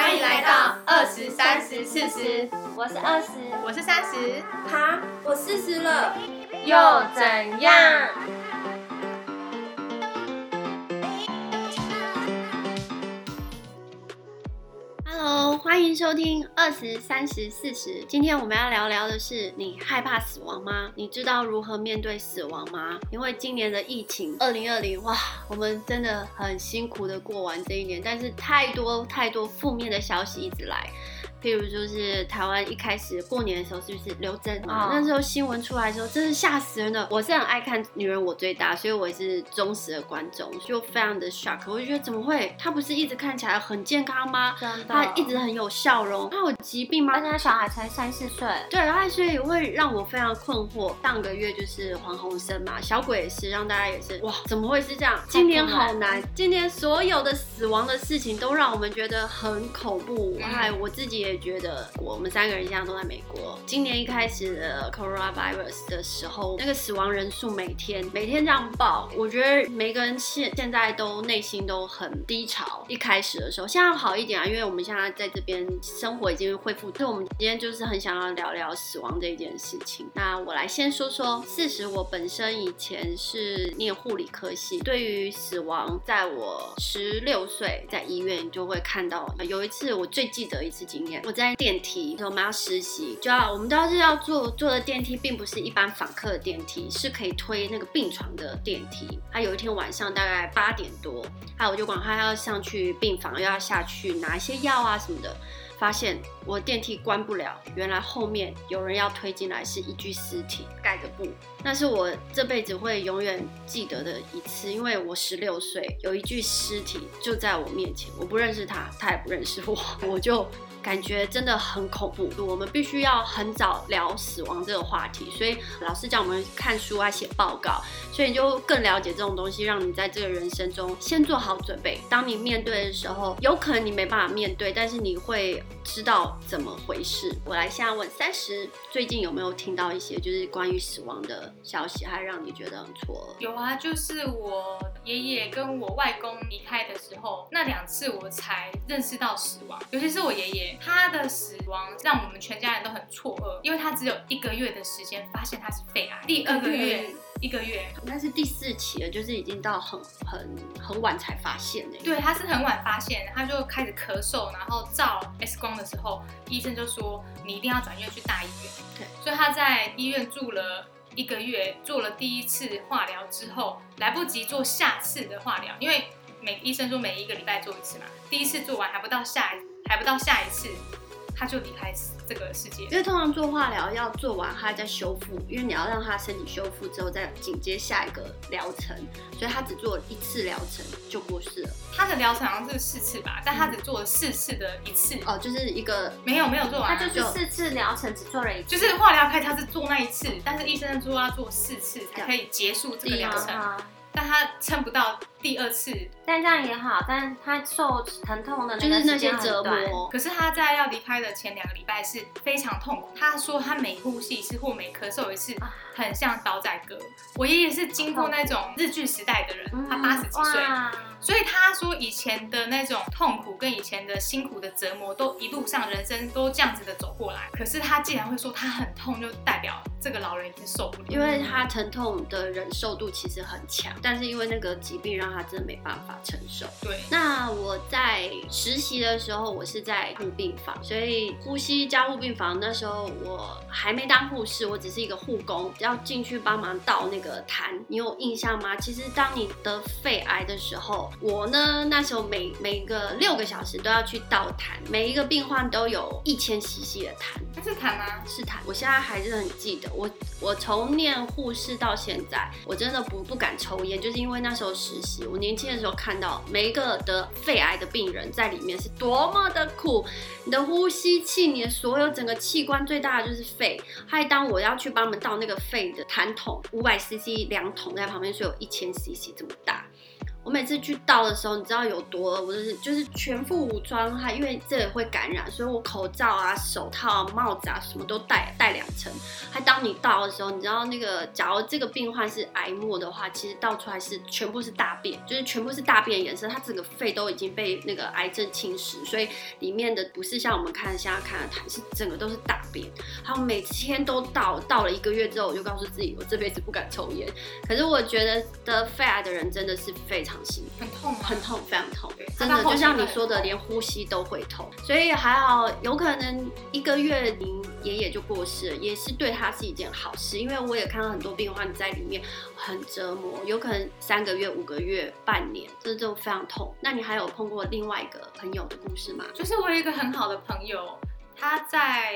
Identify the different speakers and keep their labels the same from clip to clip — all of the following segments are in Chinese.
Speaker 1: 欢迎来到二十三十四十，
Speaker 2: 我是二十，
Speaker 1: 我是三十，
Speaker 3: 哈，我四十了，
Speaker 2: 又怎样
Speaker 4: 欢迎收听二十三十四十。今天我们要聊聊的是，你害怕死亡吗？你知道如何面对死亡吗？因为今年的疫情，二零二零，哇，我们真的很辛苦的过完这一年，但是太多太多负面的消息一直来。譬如就是台湾一开始过年的时候，是不是刘真？啊，那时候新闻出来的时候，真是吓死人了。我是很爱看《女人我最大》，所以我也是忠实的观众，就非常的 shock。我就觉得怎么会？他不是一直看起来很健康吗？他一直很有笑容，他有疾病吗？
Speaker 2: 而且他小孩才三四岁。
Speaker 4: 对，然后所以会让我非常困惑。上个月就是黄鸿升嘛，小鬼也是，让大家也是哇，怎么会是这样？今年好难，今年所有的死亡的事情都让我们觉得很恐怖。哎，我自己也。觉得我们三个人现在都在美国。今年一开始的 coronavirus 的时候，那个死亡人数每天每天这样报，我觉得每个人现现在都内心都很低潮。一开始的时候，现在好一点啊，因为我们现在在这边生活已经恢复。所以我们今天就是很想要聊聊死亡这一件事情。那我来先说说，事实我本身以前是念护理科系，对于死亡，在我十六岁在医院就会看到。有一次我最记得一次经验。我在电梯，我们要实习，就要我们都是要坐坐的电梯，并不是一般访客的电梯，是可以推那个病床的电梯。他有一天晚上大概八点多，还有我就管他要上去病房，又要下去拿一些药啊什么的，发现我电梯关不了，原来后面有人要推进来，是一具尸体盖着布。那是我这辈子会永远记得的一次，因为我十六岁，有一具尸体就在我面前，我不认识他，他也不认识我，我就。感觉真的很恐怖，我们必须要很早聊死亡这个话题，所以老师叫我们看书啊、写报告，所以你就更了解这种东西，让你在这个人生中先做好准备。当你面对的时候，有可能你没办法面对，但是你会知道怎么回事。我来现在问三十，最近有没有听到一些就是关于死亡的消息，还让你觉得很错
Speaker 1: 有啊，就是我爷爷跟我外公离开的时候，那两次我才认识到死亡，尤其是我爷爷。他的死亡让我们全家人都很错愕，因为他只有一个月的时间发现他是肺癌，第二个月一个月，
Speaker 4: 那是第四期了，就是已经到很很很晚才发现的。
Speaker 1: 对，他是很晚发现，他就开始咳嗽，然后照 X 光的时候，医生就说你一定要转院去大医院。
Speaker 4: 对，
Speaker 1: 所以他在医院住了一个月，做了第一次化疗之后，来不及做下次的化疗，因为每医生说每一个礼拜做一次嘛，第一次做完还不到下一。还不到下一次，他就离开这个世界。
Speaker 4: 因为通常做化疗要做完，他再修复，因为你要让他身体修复之后再紧接下一个疗程，所以他只做了一次疗程就过世了。
Speaker 1: 他的疗程好像是四次吧，但他只做了四次的一次。
Speaker 4: 哦，就是一个
Speaker 1: 没有没有做完，
Speaker 2: 他就是四次疗程只做了一次，
Speaker 1: 就是化疗开他是做那一次，但是医生说要做四次才可以结束这个疗程。但他撑不到第二次，
Speaker 2: 但这样也好，但他受疼痛的
Speaker 4: 就是那些折磨。
Speaker 1: 可是他在要离开的前两个礼拜是非常痛苦。他说他每呼吸一次或每咳嗽一次，很像刀仔哥。我爷爷是经过那种日剧时代的人，他八十几岁，所以他说以前的那种痛苦跟以前的辛苦的折磨，都一路上人生都这样子的走过来。可是他既然会说他很痛，就代表这个老人已经受不了，
Speaker 4: 因为他疼痛的忍受度其实很强。但是因为那个疾病让他真的没办法承受。
Speaker 1: 对，
Speaker 4: 那我在实习的时候，我是在护病房，所以呼吸加护病房那时候我还没当护士，我只是一个护工，要进去帮忙倒那个痰。你有印象吗？其实当你得肺癌的时候，我呢那时候每每个六个小时都要去倒痰，每一个病患都有一千 CC 的痰。
Speaker 1: 那是痰吗？
Speaker 4: 是痰。我现在还是很记得，我我从念护士到现在，我真的不不敢抽烟。就是因为那时候实习，我年轻的时候看到每一个得肺癌的病人在里面是多么的苦，你的呼吸器，你的所有整个器官最大的就是肺。还当我要去帮他们倒那个肺的痰桶，五百 CC 两桶在旁边，所以有一千 CC 这么大。我每次去倒的时候，你知道有多？我就是就是全副武装，哈因为这也会感染，所以我口罩啊、手套、啊帽子啊什么都戴戴两层。还当你倒的时候，你知道那个，假如这个病患是癌末的话，其实倒出来是全部是大便，就是全部是大便颜色，它整个肺都已经被那个癌症侵蚀，所以里面的不是像我们看现在看的痰，是整个都是大便。还有每天都倒，倒了一个月之后，我就告诉自己，我这辈子不敢抽烟。可是我觉得得肺癌的人真的是非常
Speaker 1: 很痛吗？
Speaker 4: 很痛，非常痛，真的就像你说的，连呼吸都会痛。所以还好，有可能一个月您爷爷就过世了，也是对他是一件好事。因为我也看到很多病患在里面很折磨，有可能三个月、五个月、半年，这就非常痛。那你还有碰过另外一个朋友的故事吗？
Speaker 1: 就是我有一个很好的朋友，他在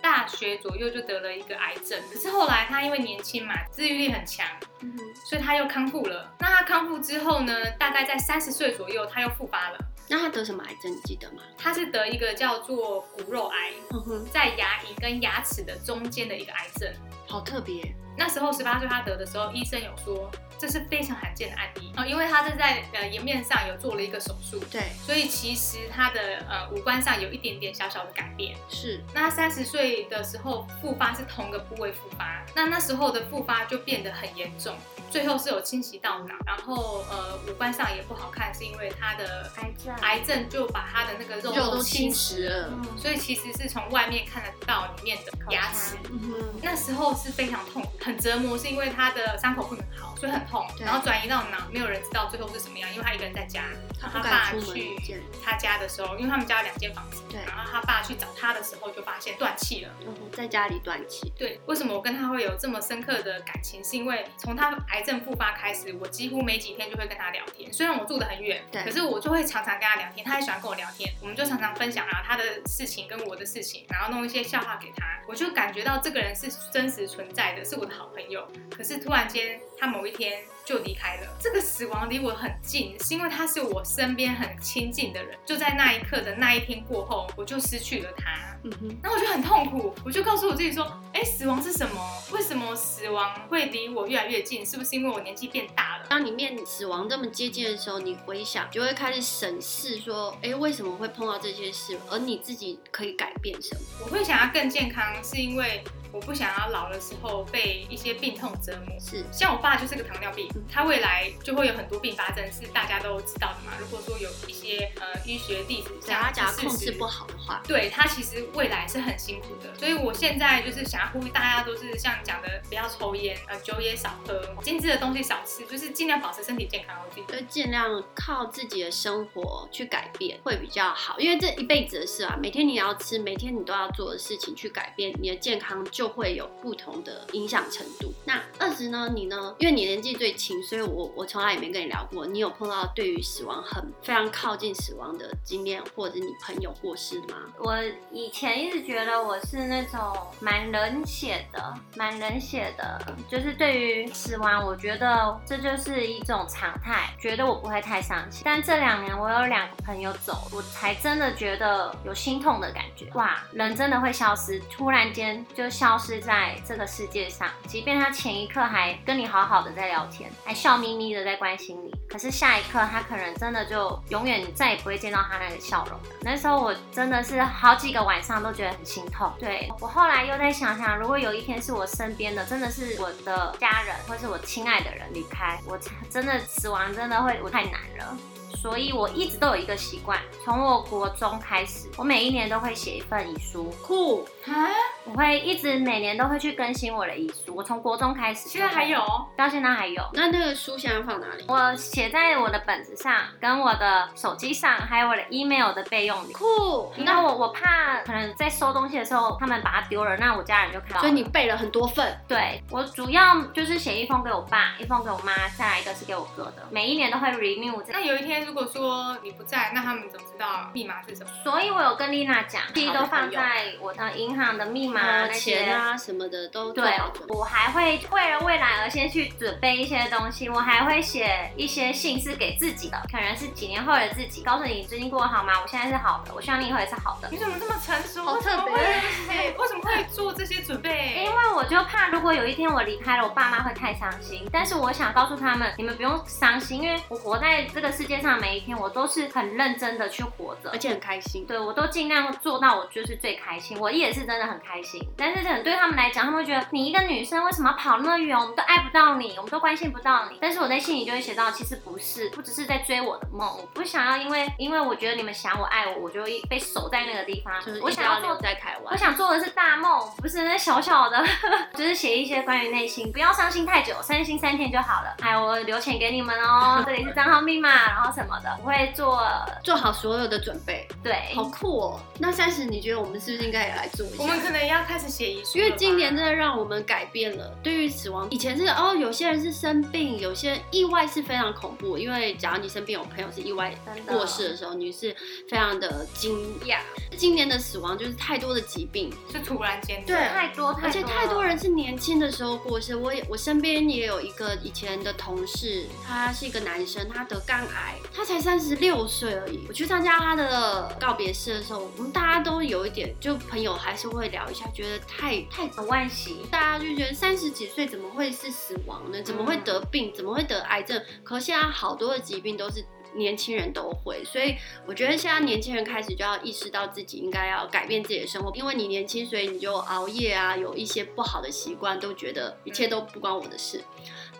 Speaker 1: 大学左右就得了一个癌症，可是后来他因为年轻嘛，自愈力很强，
Speaker 4: 嗯，
Speaker 1: 所以他又康复了。那他康复之后呢，大概在三十岁左右，他又复发了。
Speaker 4: 那他得什么癌症？你记得吗？
Speaker 1: 他是得一个叫做骨肉癌，
Speaker 4: 嗯，
Speaker 1: 在牙龈跟牙齿的中间的一个癌症。
Speaker 4: 好特别。
Speaker 1: 那时候十八岁他得的时候，医生有说这是非常罕见的案例。哦，因为他是在呃颜面上有做了一个手术，
Speaker 4: 对，
Speaker 1: 所以其实他的呃五官上有一点点小小的改变。
Speaker 4: 是。
Speaker 1: 那他三十岁的时候复发是同个部位复发，那那时候的复发就变得很严重，最后是有侵袭到脑，然后呃五官上也不好看，是因为他的
Speaker 2: 癌症，
Speaker 1: 癌症就把他的那个肉
Speaker 4: 肉都侵
Speaker 1: 侵蚀
Speaker 4: 蚀了。
Speaker 2: 嗯。
Speaker 1: 所以其实是从外面看得到里面的牙齿。
Speaker 4: 嗯哼，
Speaker 1: 那时候是非常痛苦，很折磨，是因为他的伤口不能好，所以很痛，然后转移到脑，没有人知道最后是什么样，因为他一个人在家。
Speaker 4: 他
Speaker 1: 然后他爸去。他家的时候，因为他们家有两间房子，
Speaker 4: 对
Speaker 1: 然后他爸去找他的时候，就发现断气了。
Speaker 4: 嗯，在家里断气。
Speaker 1: 对，为什么我跟他会有这么深刻的感情？是因为从他癌症复发开始，我几乎没几天就会跟他聊天。虽然我住得很远，
Speaker 4: 对
Speaker 1: 可是我就会常常跟他聊天，他也喜欢跟我聊天，我们就常常分享啊他的事情跟我的事情，然后弄一些笑话给他，我就感觉到这个人是真实存在的，是我的好朋友。可是突然间，他某一天就离开了。这个死亡离我很近，是因为他是我身边很亲近的人。就在那一刻的那一天过后，我就失去了他。
Speaker 4: 嗯哼，
Speaker 1: 然后我就很痛苦，我就告诉我自己说，哎，死亡是什么？为什么死亡会离我越来越近？是不是因为我年纪变大了？
Speaker 4: 当你面临死亡这么接近的时候，你回想就会开始审视说，哎，为什么会碰到这些事？而你自己可以改变什么？
Speaker 1: 我会想要更健康，是因为我不想要老的时候被一些病痛折磨。
Speaker 4: 是，
Speaker 1: 像我爸就是个糖尿病，他未来就会有很多并发症，是大家都知道的嘛。如果说有一些呃医学弟子
Speaker 4: 假如假如控制不好的话，
Speaker 1: 对他其实未来是很辛苦的，所以我现在就是想要呼吁大家，都是像讲的，不要抽烟，呃，酒也少喝，精致的东西少吃，就是尽量保持身体健康。我自己
Speaker 4: 就尽量靠自己的生活去改变会比较好，因为这一辈子的事啊，每天你要吃，每天你都要做的事情去改变，你的健康就会有不同的影响程度。那二十呢？你呢？因为你年纪最轻，所以我我从来也没跟你聊过，你有碰到对于死亡很非常靠近死亡的经验，或者你朋友过世吗？
Speaker 2: 我以前一直觉得我是那种蛮冷血的，蛮冷血的，就是对于死亡，我觉得这就是一种常态，觉得我不会太伤心。但这两年我有两个朋友走，我才真的觉得有心痛的感觉。哇，人真的会消失，突然间就消失在这个世界上，即便他前一刻还跟你好好好的在聊天，还笑眯眯的在关心你，可是下一刻他可能真的就永远再也不会见到他那个笑容了。那时候我真的是好几个晚上都觉得很心痛。对我后来又在想想，如果有一天是我身边的，真的是我的家人或是我亲爱的人离开，我真的死亡真的会我太难了。所以我一直都有一个习惯，从我国中开始，我每一年都会写一份遗书，
Speaker 4: 酷，
Speaker 1: 啊，
Speaker 2: 我会一直每年都会去更新我的遗书。我从国中开始，
Speaker 1: 现在还有，
Speaker 2: 到现在还有。
Speaker 4: 那那个书现在放哪里？
Speaker 2: 我写在我的本子上，跟我的手机上，还有我的 email 的备用里。
Speaker 4: 酷，
Speaker 2: 因为我我怕可能在收东西的时候，他们把它丢了，那我家人就看到。
Speaker 4: 所以你备了很多份，
Speaker 2: 对我主要就是写一封给我爸，一封给我妈，再来一个是给我哥的，每一年都会 renew
Speaker 1: 那有一天如果说你不在，那他们怎么知道密码是什么？
Speaker 2: 所以我有跟丽娜讲，其实都放在我的银行的密码
Speaker 4: 呃
Speaker 2: 那些
Speaker 4: 钱啊什么的都
Speaker 2: 对我还会为了未来而先去准备一些东西，我还会写一些信是给自己的，可能是几年后的自己，告诉你最近过得好吗？我现在是好的，我希望你以后也是好的。
Speaker 1: 你怎么这么成熟？
Speaker 4: 好特别
Speaker 1: 为什么会做这些准备？
Speaker 2: 我就怕，如果有一天我离开了，我爸妈会太伤心。但是我想告诉他们，你们不用伤心，因为我活在这个世界上每一天，我都是很认真的去活着，
Speaker 4: 而且很开心。
Speaker 2: 对我都尽量做到，我就是最开心。我也是真的很开心。但是可能对他们来讲，他们会觉得你一个女生为什么跑那么远，我们都爱不到你，我们都关心不到你。但是我在信里就会写到，其实不是，不只是在追我的梦，我不想要因为因为我觉得你们想我爱我，我就被守在那个地方。
Speaker 4: 就是
Speaker 2: 我想要做
Speaker 4: 在台湾，
Speaker 2: 我想做的是大梦，不是那小小的，就是写一些关于内心，不要伤心太久，伤心三天就好了。哎，我留钱给你们哦，这里是账号密码，然后什么的，我会做
Speaker 4: 做好所有的准备。
Speaker 2: 对，
Speaker 4: 好酷哦。那三十，你觉得我们是不是应该也来做一下？
Speaker 1: 我们可能要开始写遗书，
Speaker 4: 因为今年真的让我们改变了对于死亡。以前是哦，有些人是生病，有些意外是非常恐怖。因为假如你身边有朋友是意外过世的时候，你是非常的惊讶。今年的死亡就是太多的疾病，
Speaker 1: 是突然间，
Speaker 4: 对，
Speaker 2: 太多，
Speaker 4: 而且太多人是年轻的时候过世。我也我身边也有一个以前的同事，他是一个男生，他得肝癌，他才三十六岁而已。我去参加他的告别式的时候，我们大家都有一点，就朋友还是会聊一下，觉得太太
Speaker 2: 很惋惜。
Speaker 4: 大家就觉得三十几岁怎么会是死亡呢？怎么会得病？怎么会得癌症？可现在好多的疾病都是。年轻人都会，所以我觉得现在年轻人开始就要意识到自己应该要改变自己的生活，因为你年轻，所以你就熬夜啊，有一些不好的习惯，都觉得一切都不关我的事。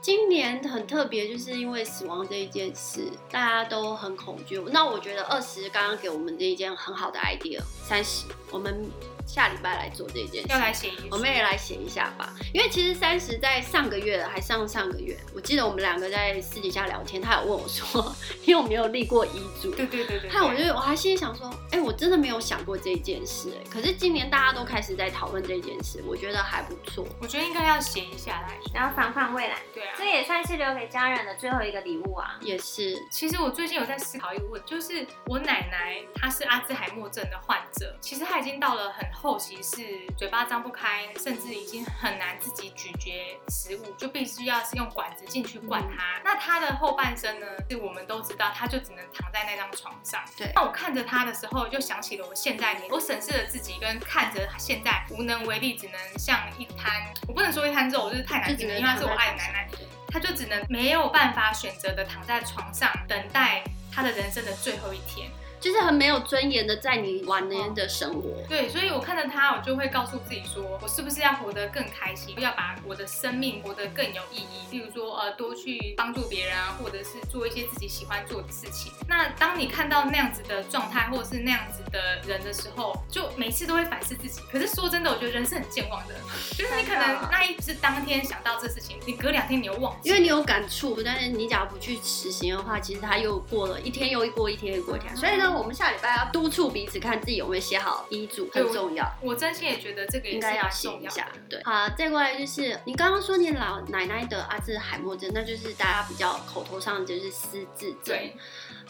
Speaker 4: 今年很特别，就是因为死亡这一件事，大家都很恐惧。那我觉得二十刚刚给我们这一件很好的 idea，三十我们。下礼拜来做这件事，
Speaker 1: 要来写，
Speaker 4: 我们也来写一下吧。因为其实三十在上个月还上上个月，我记得我们两个在私底下聊天，他有问我说，因为我没有立过遗嘱，
Speaker 1: 对对对对，
Speaker 4: 看我就我还心里想说，哎，我真的没有想过这件事，哎，可是今年大家都开始在讨论这件事，我觉得还不错。
Speaker 1: 我觉得应该要写一下来，
Speaker 2: 然后防范未来。
Speaker 1: 对啊，
Speaker 2: 这也算是留给家人的最后一个礼物啊。
Speaker 4: 也是。
Speaker 1: 其实我最近有在思考一个问题，就是我奶奶她是阿兹海默症的患者，其实她已经到了很后期是。嘴巴张不开，甚至已经很难自己咀嚼食物，就必须要是用管子进去灌它。那他的后半生呢？是我们都知道，他就只能躺在那张床上。
Speaker 4: 对。
Speaker 1: 那我看着他的时候，就想起了我现在，我审视了自己，跟看着现在无能为力，只能像一滩，我不能说一滩肉，就是太难听了，因为他是我爱的奶奶，他就只能没有办法选择的躺在床上，等待他的人生的最后一天。
Speaker 4: 就是很没有尊严的在你晚年的生活。
Speaker 1: 对，所以我看着他，我就会告诉自己说，我是不是要活得更开心，要把我的生命活得更有意义。例如说，呃，多去帮助别人啊，或者是做一些自己喜欢做的事情。那当你看到那样子的状态，或者是那样子的人的时候，就每次都会反思自己。可是说真的，我觉得人是很健忘的，就是你可能那一是当天想到这事情，你隔两天你又忘记，
Speaker 4: 因为你有感触。但是你假如不去实行的话，其实他又过了一天又一过，一天又过一天。所以呢。我们下礼拜要督促彼此，看自己有没有写好遗嘱，很重要。
Speaker 1: 我真心也觉得这个
Speaker 4: 应该要写一下。对，好，再过来就是你刚刚说你老奶奶得阿兹海默症，那就是大家比较口头上就是失智症。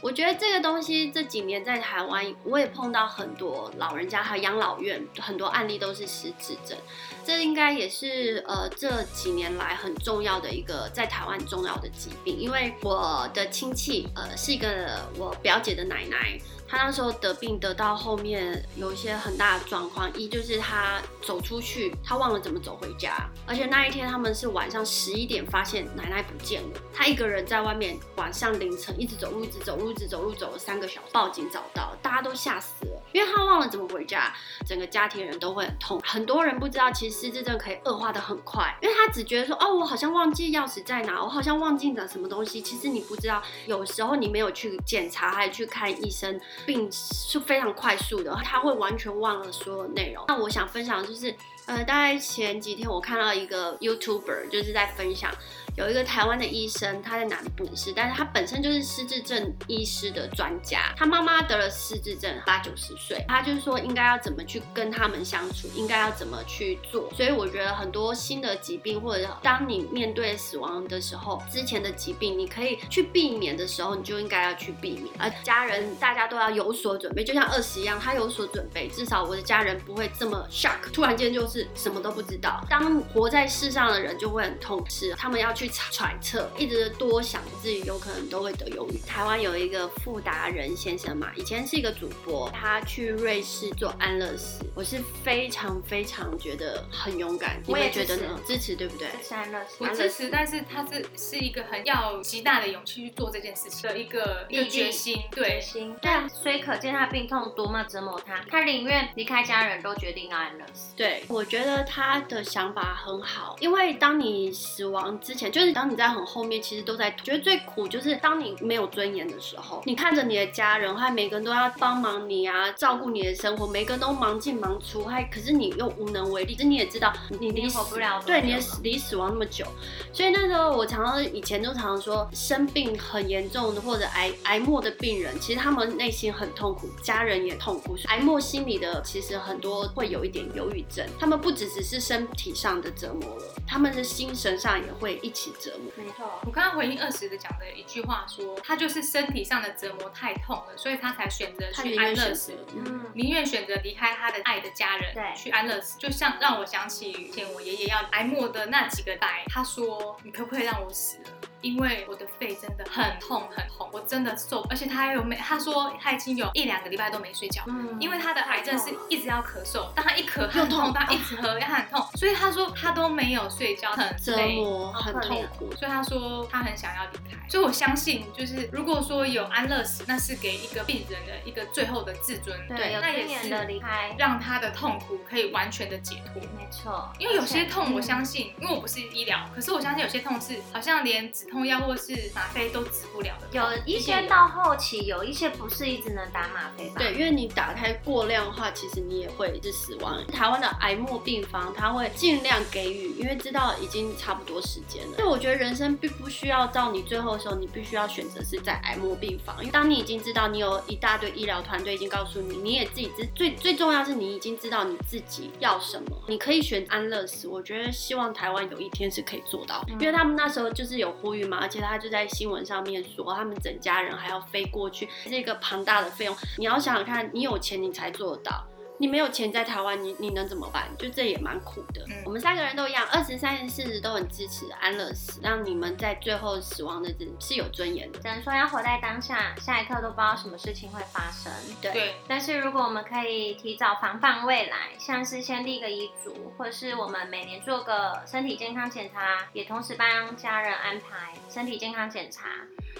Speaker 4: 我觉得这个东西这几年在台湾，我也碰到很多老人家，还有养老院很多案例都是失智症。这应该也是呃这几年来很重要的一个在台湾重要的疾病，因为我的亲戚呃是一个我表姐的奶奶。他那时候得病得到后面有一些很大的状况，一就是他走出去，他忘了怎么走回家，而且那一天他们是晚上十一点发现奶奶不见了，他一个人在外面，晚上凌晨一直走路，一直走路，一直走路，走了三个小时，报警找到，大家都吓死了，因为他忘了怎么回家，整个家庭人都会很痛。很多人不知道，其实失智症可以恶化的很快，因为他只觉得说，哦，我好像忘记钥匙在哪，我好像忘记了什么东西，其实你不知道，有时候你没有去检查，还去看医生。并是非常快速的，他会完全忘了所有内容。那我想分享就是，呃，大概前几天我看到一个 YouTuber 就是在分享。有一个台湾的医生，他在南部是，但是他本身就是失智症医师的专家。他妈妈得了失智症，八九十岁，他就是说应该要怎么去跟他们相处，应该要怎么去做。所以我觉得很多新的疾病，或者当你面对死亡的时候，之前的疾病你可以去避免的时候，你就应该要去避免。而家人大家都要有所准备，就像二十一样，他有所准备，至少我的家人不会这么 shock，突然间就是什么都不知道。当活在世上的人就会很痛失，他们要去揣测，一直多想自己有可能都会得忧郁。台湾有一个傅达人先生嘛，以前是一个主播，他去瑞士做安乐死，我是非常非常觉得很勇敢。
Speaker 2: 我也
Speaker 4: 觉得呢，支持对不对？
Speaker 2: 支持安乐死，
Speaker 1: 我支持，但是他是是一个很要极大的勇气去做这件事情的一个一个决心，对，
Speaker 2: 心对啊，所以可见他病痛多么折磨他，他宁愿离开家人都决定要安乐死。
Speaker 4: 对，我觉得他的想法很好，因为当你死亡之前，就是当你在很后面，其实都在觉得最苦，就是当你没有尊严的时候，你看着你的家人，还每个人都要帮忙你啊，照顾你的生活，每个人都忙进忙出，还可是你又无能为力。其实你也知道，你离
Speaker 2: 死不了，
Speaker 4: 对，你离死亡那么久，所以那时候我常常以前都常常说，生病很严重的或者癌癌末的病人，其实他们内心很痛苦，家人也痛苦。癌末心里的其实很多会有一点忧郁症，他们不只只是身体上的折磨了，他们的心神上也会一起折磨。
Speaker 2: 没错，
Speaker 1: 我刚刚回应二十的讲的一句话说，他就是身体上的折磨太痛了，所以他才选择去安乐死，嗯，宁愿选择离开他的爱的家人，
Speaker 2: 对，
Speaker 1: 去安乐死。就像让我想起以前我爷爷要挨末的那几个代，他说：“你可不可以让我死了？”因为我的肺真的很痛很痛，我真的受，而且他还有没他说他已经有一两个礼拜都没睡觉，嗯，因为他的癌症是一直要咳嗽，当他一咳很痛，他一直喝也很痛，所以他说他都没有睡觉，很
Speaker 4: 折磨，很痛苦，
Speaker 1: 所以他说他很想要离开，所以我相信就是如果说有安乐死，那是给一个病人的一个最后的自尊，
Speaker 2: 对，那也是的离开，
Speaker 1: 让他的痛苦可以完全的解脱，
Speaker 2: 没错，
Speaker 1: 因为有些痛我相信，因为我不是医疗，可是我相信有些痛是好像连止痛药或是吗啡都治不了的，
Speaker 2: 有一些到后期，有一些不是一直能打吗啡吧？
Speaker 4: 对，因为你打开过量的话，其实你也会是死亡。台湾的癌末病房，他会尽量给予，因为知道已经差不多时间了。所以我觉得人生并不需要到你最后的时候，你必须要选择是在癌末病房。因为当你已经知道你有一大堆医疗团队已经告诉你，你也自己知最最重要是你已经知道你自己要什么，你可以选安乐死。我觉得希望台湾有一天是可以做到，因为他们那时候就是有呼吁而且他就在。新闻上面说，他们整家人还要飞过去，这个庞大的费用，你要想想看，你有钱你才做得到。你没有钱在台湾，你你能怎么办？就这也蛮苦的。我们三个人都一样，二十三、十四都很支持安乐死，让你们在最后死亡的日子是有尊严的。
Speaker 2: 只能说要活在当下，下一刻都不知道什么事情会发生。
Speaker 1: 对。
Speaker 2: 但是如果我们可以提早防范未来，像是先立个遗嘱，或是我们每年做个身体健康检查，也同时帮家人安排身体健康检查，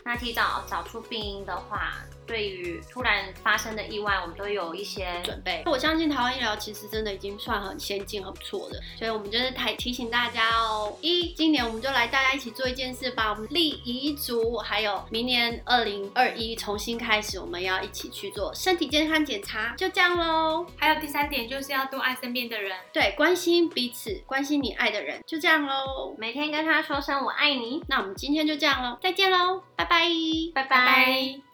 Speaker 2: 那提早找出病因的话。对于突然发生的意外，我们都有一些
Speaker 4: 准备。我相信台湾医疗其实真的已经算很先进、很不错的，所以我们就是提提醒大家哦，一，今年我们就来大家一起做一件事吧，我们立遗嘱，还有明年二零二一重新开始，我们要一起去做身体健康检查，就这样喽。
Speaker 1: 还有第三点就是要多爱身边的人，
Speaker 4: 对，关心彼此，关心你爱的人，就这样喽。
Speaker 2: 每天跟他说声我爱你。
Speaker 4: 那我们今天就这样喽，再见喽，拜拜，
Speaker 2: 拜拜。